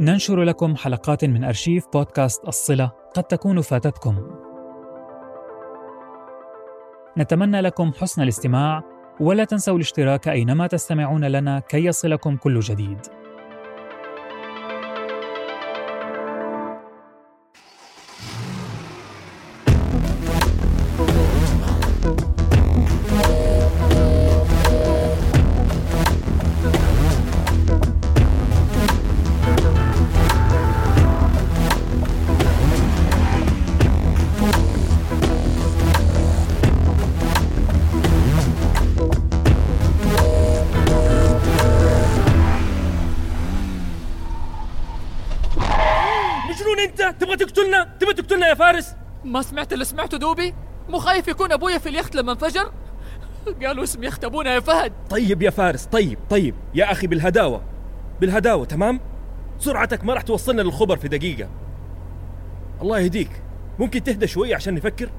ننشر لكم حلقات من أرشيف بودكاست الصلة قد تكون فاتتكم. نتمنى لكم حسن الاستماع ولا تنسوا الاشتراك أينما تستمعون لنا كي يصلكم كل جديد. ما سمعت اللي سمعته دوبي؟ مو خايف يكون أبويا في اليخت لما انفجر؟ قالوا اسم يخت ابونا يا فهد. طيب يا فارس طيب طيب. يا أخي بالهداوة بالهداوة تمام؟ سرعتك ما راح توصلنا للخبر في دقيقة. الله يهديك. ممكن تهدى شوي عشان نفكر؟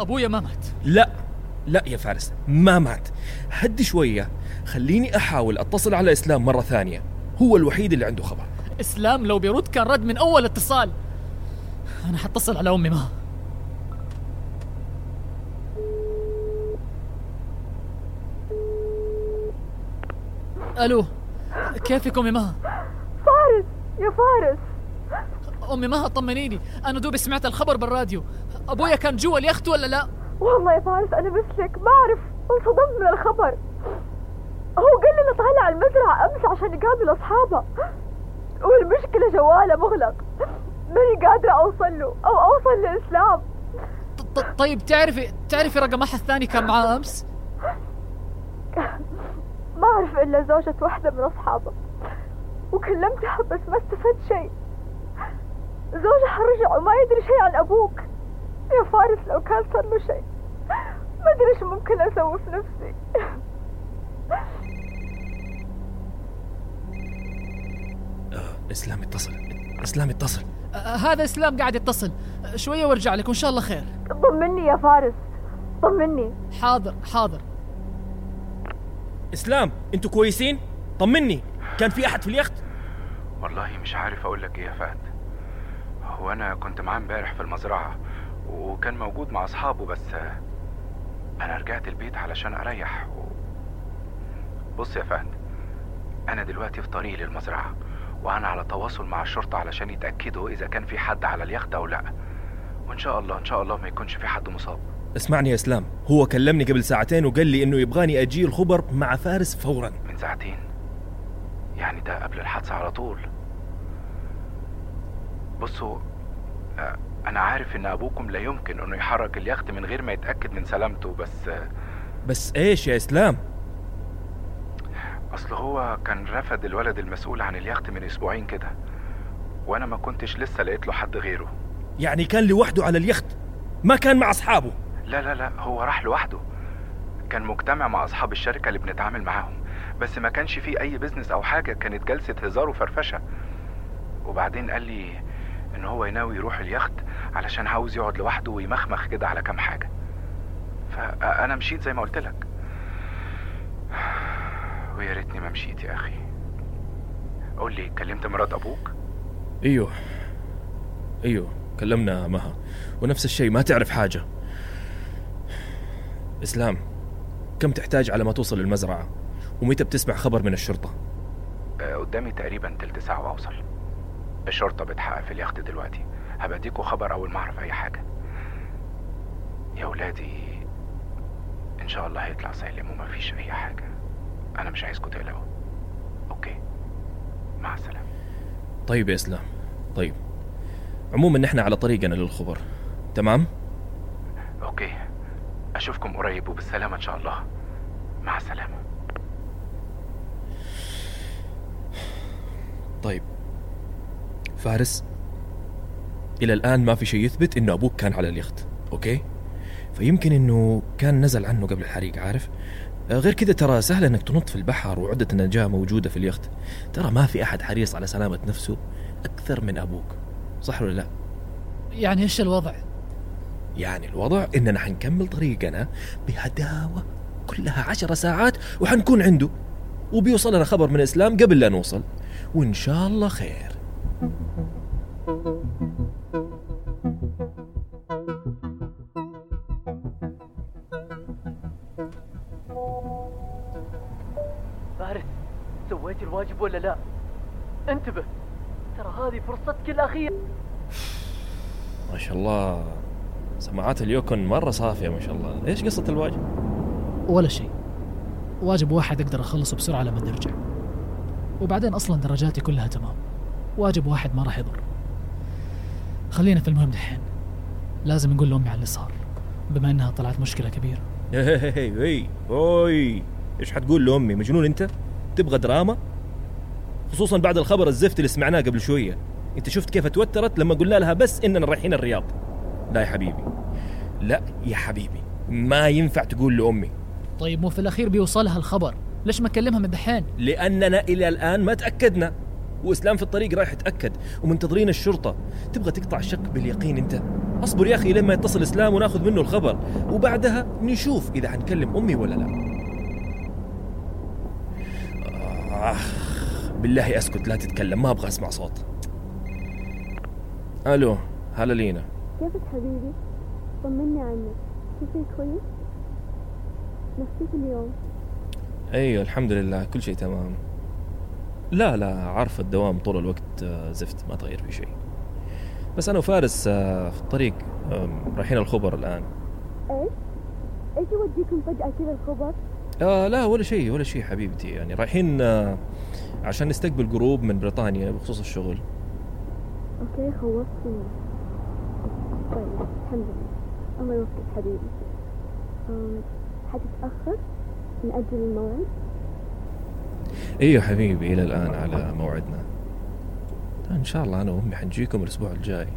أبويا ما مات. لا لا يا فارس ما مات. هدي شوية. خليني أحاول أتصل على إسلام مرة ثانية. هو الوحيد اللي عنده خبر. إسلام لو بيرد كان رد من أول اتصال. أنا حتصل على أمي ما ألو كيفك امي مها؟ فارس يا فارس. أمي مها طمنيني. أنا دوبي سمعت الخبر بالراديو. أبويا كان جوا اليخت ولا لا؟ والله يا فارس أنا مثلك ما أعرف. انصدمت من الخبر. هو قال لي طالع على المزرعة أمس عشان يقابل أصحابه. والمشكلة جواله مغلق. ماني قادرة أوصل له أو أوصل لاسلام ط- ط- طيب تعرفي تعرفي رقم أحد ثاني كان معاه أمس؟ ما أعرف إلا زوجة واحدة من اصحابه وكلمتها بس ما استفدت شيء. زوجها رجع وما يدري شيء عن أبوك. يا فارس لو كان صار له شيء. ما أدري إيش ممكن أسوي في نفسي. إسلام اتصل. إسلام اتصل. آه، هذا إسلام قاعد يتصل. آه، شوية وأرجع لك وإن شاء الله خير. طمني يا فارس. طمني. حاضر حاضر. إسلام أنتوا كويسين؟ طمني. كان في أحد في اليخت؟ والله مش عارف أقول لك إيه يا فهد. هو أنا كنت معاه امبارح في المزرعة وكان موجود مع أصحابه بس أنا رجعت البيت علشان أريح و... بص يا فهد أنا دلوقتي في طريقي للمزرعة وأنا على تواصل مع الشرطة علشان يتأكدوا إذا كان في حد على اليخت أو لأ. وإن شاء الله إن شاء الله ما يكونش في حد مصاب. اسمعني يا اسلام. هو كلمني قبل ساعتين وقال لي إنه يبغاني أجي الخبر مع فارس فورا. من ساعتين؟ يعني ده قبل الحادثة على طول. بصوا آه، أنا عارف إن أبوكم لا يمكن إنه يحرك اليخت من غير ما يتأكد من سلامته بس آه، بس إيش يا إسلام؟ أصل هو كان رفض الولد المسؤول عن اليخت من أسبوعين كده وأنا ما كنتش لسه لقيت له حد غيره. يعني كان لوحده على اليخت؟ ما كان مع أصحابه؟ لا لا لا هو راح لوحده. كان مجتمع مع أصحاب الشركة اللي بنتعامل معاهم بس ما كانش فيه أي بيزنس أو حاجة كانت جلسة هزار وفرفشة. وبعدين قال لي إن هو يناوي يروح اليخت علشان عاوز يقعد لوحده ويمخمخ كده على كام حاجة. فأنا مشيت زي ما قلت لك. ويا ريتني ما مشيت يا أخي. قول لي كلمت مرات أبوك؟ إيوه. إيوه كلمنا مها. ونفس الشيء ما تعرف حاجة. إسلام كم تحتاج على ما توصل للمزرعة؟ ومتى بتسمع خبر من الشرطة؟ آه، قدامي تقريبا تلت ساعة وأوصل. الشرطة بتحقق في اليخت دلوقتي. هبديكوا خبر أول ما أعرف أي حاجة. يا ولادي إن شاء الله هيطلع سالم ومفيش أي حاجة. أنا مش عايزكوا تقلقوا. okay. مع السلامة. طيب يا إسلام. طيب. عموما نحن على طريقنا للخبر. تمام؟ okay. أشوفكم قريب وبالسلامة إن شاء الله. مع السلامة. طيب. فارس إلى الآن ما في شيء يثبت إنه أبوك كان على اليخت أوكي؟ فيمكن إنه كان نزل عنه قبل الحريق عارف؟ آه، غير كذا ترى سهل إنك تنط في البحر وعدة النجاة موجودة في اليخت. ترى ما في أحد حريص على سلامة نفسه أكثر من أبوك صح ولا لا؟ يعني إيش الوضع؟ يعني الوضع إننا حنكمل طريقنا بهداوة كلها عشر ساعات وحنكون عنده. وبيوصلنا خبر من اسلام قبل لا نوصل. وإن شاء الله خير. فارس سويت الواجب ولا لا؟ انتبه ترى هذه فرصتك الأخيرة. ما شاء الله. سماعات اليوكون مرة صافية ما شاء الله. إيش قصة الواجب؟ ولا شيء. واجب واحد أقدر أخلصه بسرعة لما نرجع. وبعدين أصلا درجاتي كلها تمام. واجب واحد ما راح يضر. خلينا في المهم دحين. لازم نقول لأمي على اللي صار. بما إنها طلعت مشكلة كبيرة. هي هي إيش حتقول لأمي؟ مجنون أنت؟ تبغى دراما؟ خصوصا بعد الخبر الزفت اللي سمعناه قبل شوية. أنت شفت كيف توترت لما قلنا لها بس إننا رايحين الرياض. لا يا حبيبي. لا يا حبيبي. ما ينفع تقول لأمي. طيب مو في الأخير بيوصلها الخبر. ليش ما أكلمها من دحين؟ لأننا إلى الآن ما تأكدنا. وإسلام في الطريق رايح يتأكد. ومنتظرين الشرطة. تبغى تقطع الشك باليقين أنت؟ أصبر يا أخي لما يتصل إسلام وناخذ منه الخبر. وبعدها نشوف إذا حنكلم أمي ولا لا. آخ بالله أسكت لا تتكلم. ما أبغى أسمع صوت. ألو هلا لينا. كيفك حبيبي؟ طمني عنك. في شيء كويس؟ نفسيك اليوم. أيوه الحمد لله. كل شيء تمام. لا لا عارف الدوام طول الوقت آه، زفت ما تغير في شيء. بس أنا وفارس آه، في الطريق رايحين الخبر الآن. إيش؟ إيش يوديكم فجأة كذا الخبر؟ آه لا ولا شيء ولا شيء حبيبتي. يعني رايحين آه عشان نستقبل group من بريطانيا بخصوص الشغل. okay خوفتني طيب الحمد لله. الله يوفقك حبيبي. حتتأخر؟ نأجل الموعد؟ أيوه حبيبي إلى الآن على موعدنا. إن شاء الله أنا وأمي حنجيكم الأسبوع الجاي.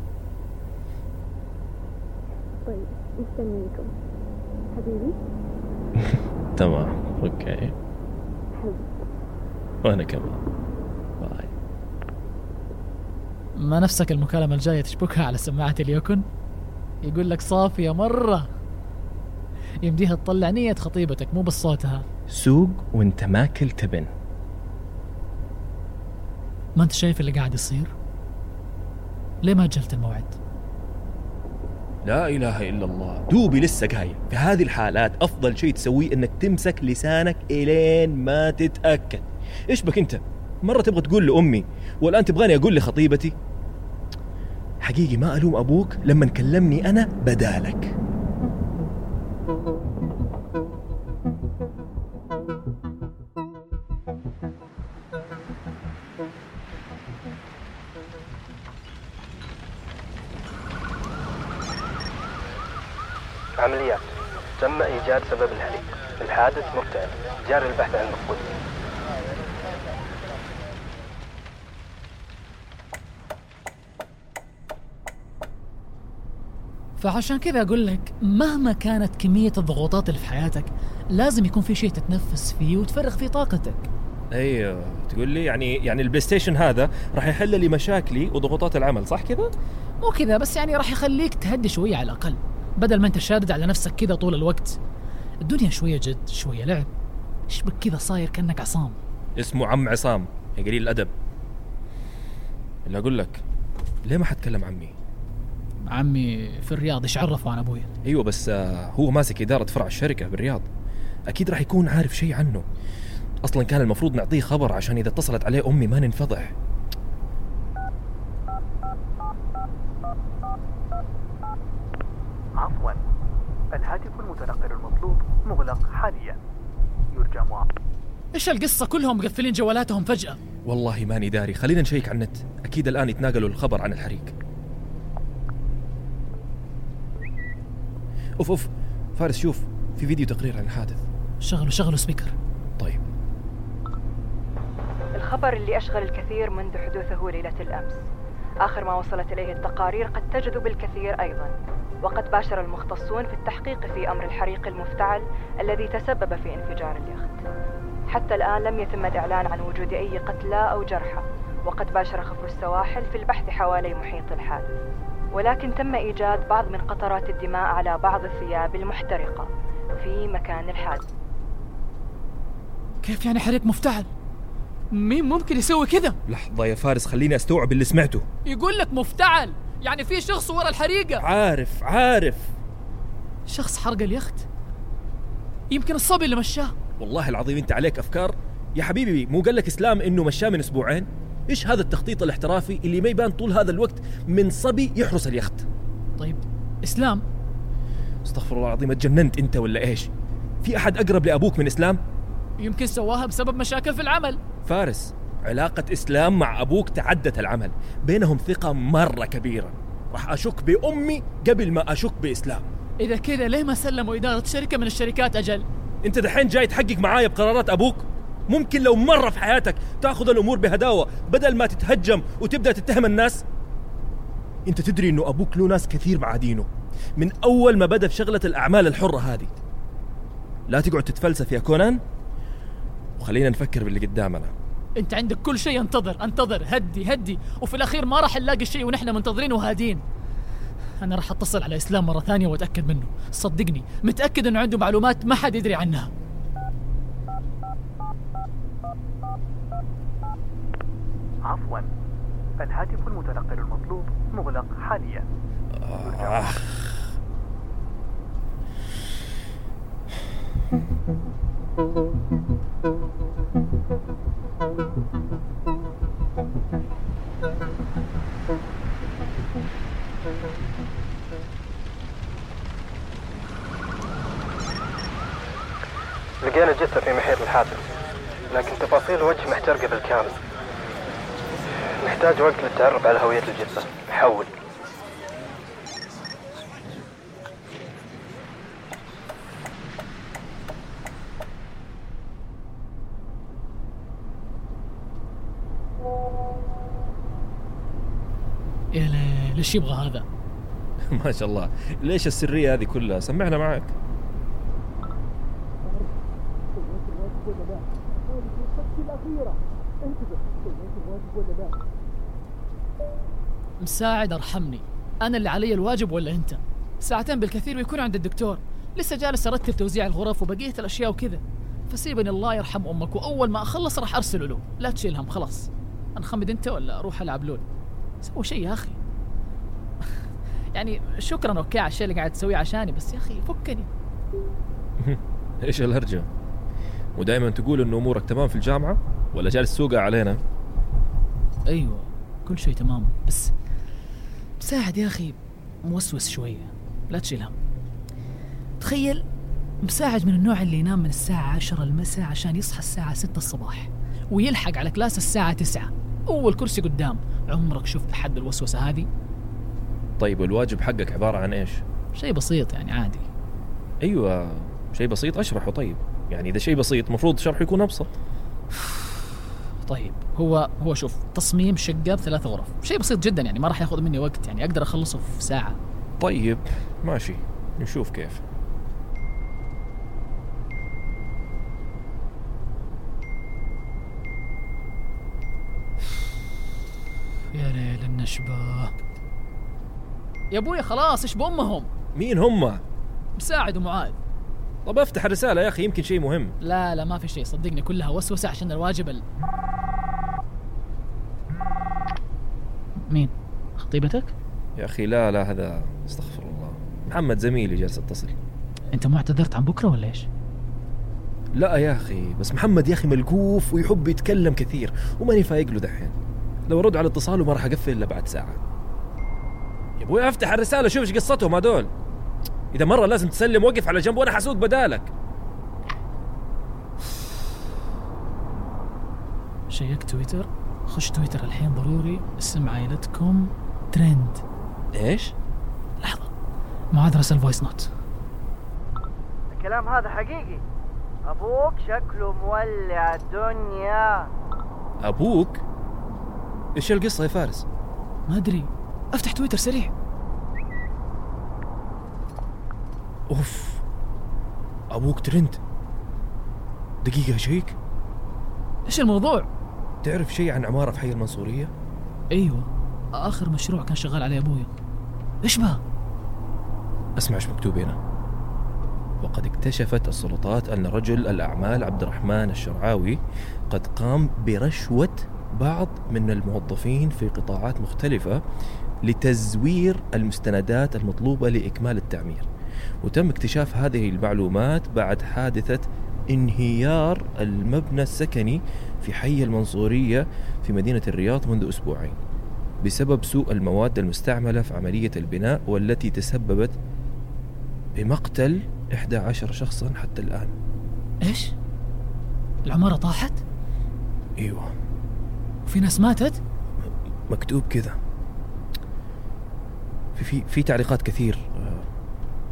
طيب مستنيكم. حبيبي؟ تمام okay. حبيبي. وأنا كمان. bye. ما نفسك المكالمة الجاية تشبكها على سماعة ال Yukon؟ يقول لك صافية مرة. يمديها تطلع نية خطيبتك مو بس صوتها سوق وانت ماكل تبن ما انت شايف اللي قاعد يصير؟ ليه ما أجلت الموعد؟ لا إله إلا الله. دوبي لسه قايل في هذه الحالات أفضل شيء تسويه إنك تمسك لسانك إلين ما تتأكد. إيش بك أنت؟ مرة تبغى تقول لأمي والآن تبغاني أقول لخطيبتي؟ حقيقي ما ألوم أبوك لما كلمني أنا بدالك. عمليات. تم إيجاد سبب الحريق الحادث مفتعل جاري البحث عن المفقود فعشان كذا أقول لك مهما كانت كمية الضغوطات اللي في حياتك لازم يكون في شيء تتنفس فيه وتفرغ فيه طاقتك. أيوه تقول لي يعني يعني ال PlayStation هذا راح يحل لي مشاكلي وضغوطات العمل صح كذا؟ مو كذا بس يعني راح يخليك تهدي شوية على الأقل بدل ما أنت شادد على نفسك كذا طول الوقت. الدنيا شوية جد شوية لعب. إيش بك كذا صاير كأنك عصام؟ اسمه عم عصام يا قليل الأدب. اللي أقول لك ليه ما حتكلم عمي؟ عمي في الرياض إيش عرفه عن ابويا أيوه بس آه، هو ماسك إدارة فرع الشركة بالرياض. أكيد راح يكون عارف شيء عنه. أصلا كان المفروض نعطيه خبر عشان إذا اتصلت عليه أمي ما ننفضح. عفوا. الهاتف المتنقل المطلوب مغلق حاليا. يرجى معاملة إيش القصة؟ كلهم مقفلين جوالاتهم فجأة. والله ماني داري. خلينا نشيك على النت. أكيد الآن يتناقلوا الخبر عن الحريق. أوف أوف. فارس شوف في فيديو تقرير عن الحادث شغلوا شغلوا سبيكر. طيب. الخبر اللي أشغل الكثير منذ حدوثه ليلة الأمس. آخر ما وصلت إليه التقارير قد تجذب الكثير أيضا. وقد باشر المختصون في التحقيق في أمر الحريق المفتعل الذي تسبب في انفجار اليخت. حتى الآن لم يتم الإعلان عن وجود أي قتلى أو جرحى وقد باشر خفر السواحل في البحث حوالي محيط الحادث. ولكن تم إيجاد بعض من قطرات الدماء على بعض الثياب المحترقة في مكان الحادث. كيف يعني حريق مفتعل؟ مين ممكن يسوي كذا؟ لحظة يا فارس خليني أستوعب اللي سمعته. يقول لك مفتعل يعني في شخص ورا الحريقة. عارف عارف. شخص حرق اليخت؟ يمكن الصبي اللي مشاه. والله العظيم أنت عليك أفكار. يا حبيبي مو قال لك إسلام إنه مشاه من أسبوعين؟ إيش هذا التخطيط الاحترافي اللي ما يبان طول هذا الوقت من صبي يحرس اليخت؟ طيب إسلام. استغفر الله العظيم اتجننت أنت ولا إيش؟ في أحد أقرب لأبوك من إسلام؟ يمكن سواها بسبب مشاكل في العمل. فارس علاقة إسلام مع أبوك تعدت العمل. بينهم ثقة مرة كبيرة. راح أشك بأمي قبل ما أشك بإسلام. إذا كذا ليه ما سلموا إدارة شركة من الشركات أجل؟ أنت دحين جاي تحقق معايا بقرارات أبوك؟ ممكن لو مرة في حياتك تأخذ الأمور بهداوة بدل ما تتهجم وتبدأ تتهم الناس. أنت تدري أنه أبوك له ناس كثير معادينه. من أول ما بدأ في شغلة الأعمال الحرة هذه. لا تقعد تتفلسف يا كونان. وخلينا نفكر باللي قدامنا. أنت عندك كل شيء انتظر أنتظر هدي هدي. وفي الأخير ما راح نلاقي شيء ونحن منتظرين وهادين. أنا راح أتصل على إسلام مرة ثانية وأتأكد منه. صدقني متأكد إنه عنده معلومات ما حد يدري عنها. عفوا الهاتف المتنقل المطلوب مغلق حاليا. لقينا جثة في محيط الحادث لكن تفاصيل الوجه محترقة بالكامل نحتاج وقت للتعرف على هوية الجثة. حول. يا ليل إيش يبغى هذا؟ ما شاء الله. ليش السرية هذه كلها؟ سمعنا معك. مساعد أرحمني. أنا اللي علي الواجب ولا أنت؟ ساعتين بالكثير ويكون عند الدكتور. لسه جالس أرتب توزيع الغرف وبقية الأشياء وكذا. فسيبني الله يرحم أمك وأول ما أخلص راح أرسله له. لا تشيل هم خلاص. أنخمد أنت ولا أروح ألعب لول؟ سوي شيء يا أخي. يعني شكرا أوكي على الشيء اللي قاعد تسويه عشاني بس يا أخي فكني. إيش الهرجة؟ ودائما تقول انه أمورك تمام في الجامعة ولا جالس تسوقها علينا؟ أيوه كل شيء تمام بس مساعد يا أخي موسوس شوية. لا تشيل هم تخيل مساعد من النوع اللي ينام من الساعة عشرة المساء عشان يصحى الساعة ستة الصباح ويلحق على كلاس الساعة تسعة. أول كرسي قدام. عمرك شفت حد الوسوسة هذه؟ طيب والواجب حقك عبارة عن إيش؟ شيء بسيط يعني عادي. أيوه شيء بسيط أشرحه طيب. يعني إذا شيء بسيط مفروض شرحه يكون أبسط. طيب هو هو شوف تصميم شقة بثلاث غرف. شيء بسيط جدا يعني ما راح ياخذ مني وقت يعني أقدر أخلصه في ساعة. طيب ماشي. نشوف كيف. يا ليل النشبة. يا أبوي خلاص إيش بأمهم؟ مين هم؟ مساعد ومعاذ طب أفتح الرسالة يا أخي يمكن شيء مهم. لا لا ما في شيء صدقني كلها وسوسة عشان الواجب ال... مين؟ خطيبتك؟ يا أخي لا لا هذا أستغفر الله. محمد زميلي جالس أتصل. أنت ما اعتذرت عن بكرة ولا إيش؟ لا يا أخي بس محمد يا أخي ملقوف ويحب يتكلم كثير وماني فايق له دحين. لو ارد على اتصاله ما راح أقفل إلا بعد ساعة. يا أبوي أفتح الرسالة شوف إيش قصتهم هذول. إذا مرة لازم تسلم وقف على جنب وأنا حسوق بدالك. شيك تويتر. خش تويتر الحين ضروري اسم عائلتكم ترند إيش؟ لحظة. معاذ رسل voice note الكلام هذا حقيقي. أبوك شكله مولع الدنيا. أبوك؟ إيش القصة يا فارس؟ ما أدري. أفتح تويتر سريع. أوف. أبوك ترند دقيقة شيك إيش الموضوع؟ تعرف شيء عن عمارة في حي المنصورية؟ أيوه. آخر مشروع كان شغال عليه ابويا إيش بها اسمع إيش مكتوب هنا؟ وقد اكتشفت السلطات أن رجل الأعمال عبد الرحمن الشرعاوي قد قام برشوة بعض من الموظفين في قطاعات مختلفة لتزوير المستندات المطلوبة لإكمال التعمير. وتم اكتشاف هذه المعلومات بعد حادثة انهيار المبنى السكني في حي المنصورية في مدينة الرياض منذ أسبوعين بسبب سوء المواد المستعملة في عملية البناء والتي تسببت بمقتل 11 شخصا حتى الآن. إيش؟ العمارة طاحت؟ إيوه. وفي ناس ماتت؟ مكتوب كذا. في في في تعليقات كثير.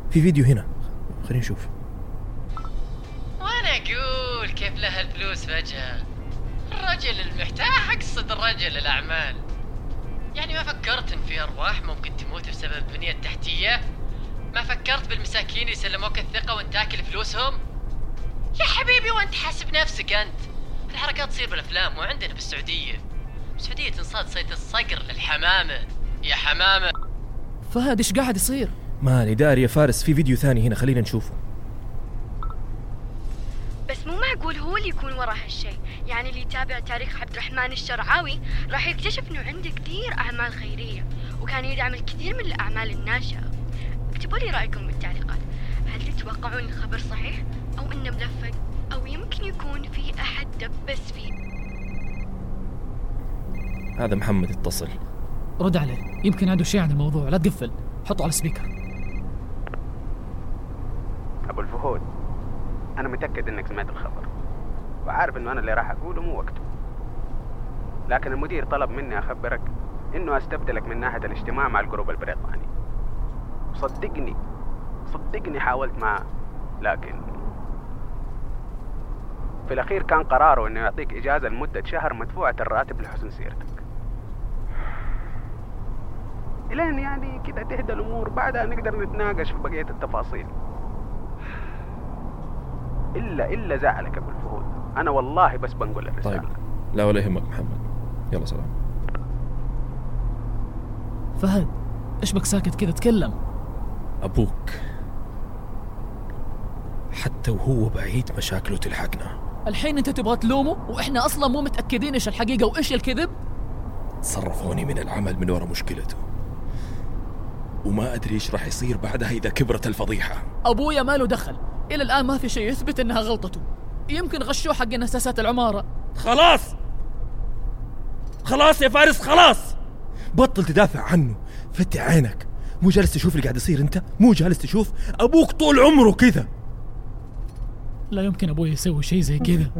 في فيديو هنا. خلينا نشوف. وأنا أقول كيف له الفلوس فجأة. الرجل المحتاح اقصد الرجل الأعمال. يعني ما فكرت إن في أرواح ممكن تموت بسبب البنية التحتية ما فكرت بالمساكين اللي سلموك الثقة وإنت تاكل فلوسهم؟ يا حبيبي وإنت حاسب نفسك أنت. الحركات تصير بالأفلام وعندنا بالسعودية. بالسعودية تنصاد صيد الصقر للحمامة. يا حمامة. فهد إيش قاعد يصير؟ ماني داري يا فارس في فيديو ثاني هنا خلينا نشوفه. بس مو معقول هو اللي يكون ورا هالشيء. يعني اللي يتابع تاريخ عبد الرحمن الشرعاوي راح يكتشف إنه عنده كثير أعمال خيرية وكان يدعم الكثير من الأعمال الناشئة. اكتبوا لي رأيكم بالتعليقات. هل تتوقعون الخبر صحيح؟ أو إنه ملفق أو يمكن يكون في أحد دبس فيه؟ هذا محمد اتصل رد عليه. يمكن عنده شيء عن الموضوع. لا تقفل. حطه على السبيكر أبو الفهود أنا متأكد إنك سمعت الخبر. وعارف إنه أنا اللي راح أقوله مو وقته. لكن المدير طلب مني أخبرك إنه أستبدلك من ناحية الاجتماع مع الجروب البريطاني. صدقني صدقني حاولت معاه لكن في الأخير كان قراره إنه يعطيك إجازة لمدة شهر مدفوعة الراتب لحسن سيرتك. إلين يعني كده تهدى الأمور بعدها نقدر نتناقش في بقية التفاصيل. إلا إلا زعلك أبو أنا والله بس بنقول الرسالة. طيب. لا ولا يهمك محمد. يلا سلام. فهد إيش بك ساكت كذا؟ تكلم. أبوك حتى وهو بعيد مشاكله تلحقنا. الحين أنت تبغى تلومه؟ وإحنا أصلا مو متأكدين إيش الحقيقة وإيش الكذب؟ صرفوني من العمل من وراء مشكلته. وما أدري إيش راح يصير بعدها إذا كبرت الفضيحة. أبويا ما له دخل. إلى الآن ما في شيء يثبت إنها غلطته. يمكن غشوه حق اساسات العمارة. خلاص! خلاص يا فارس خلاص! بطل تدافع عنه. فتح عينك. مو جالس تشوف اللي قاعد يصير أنت؟ مو جالس تشوف؟ أبوك طول عمره كذا. لا يمكن أبوي يسوي شيء زي كذا.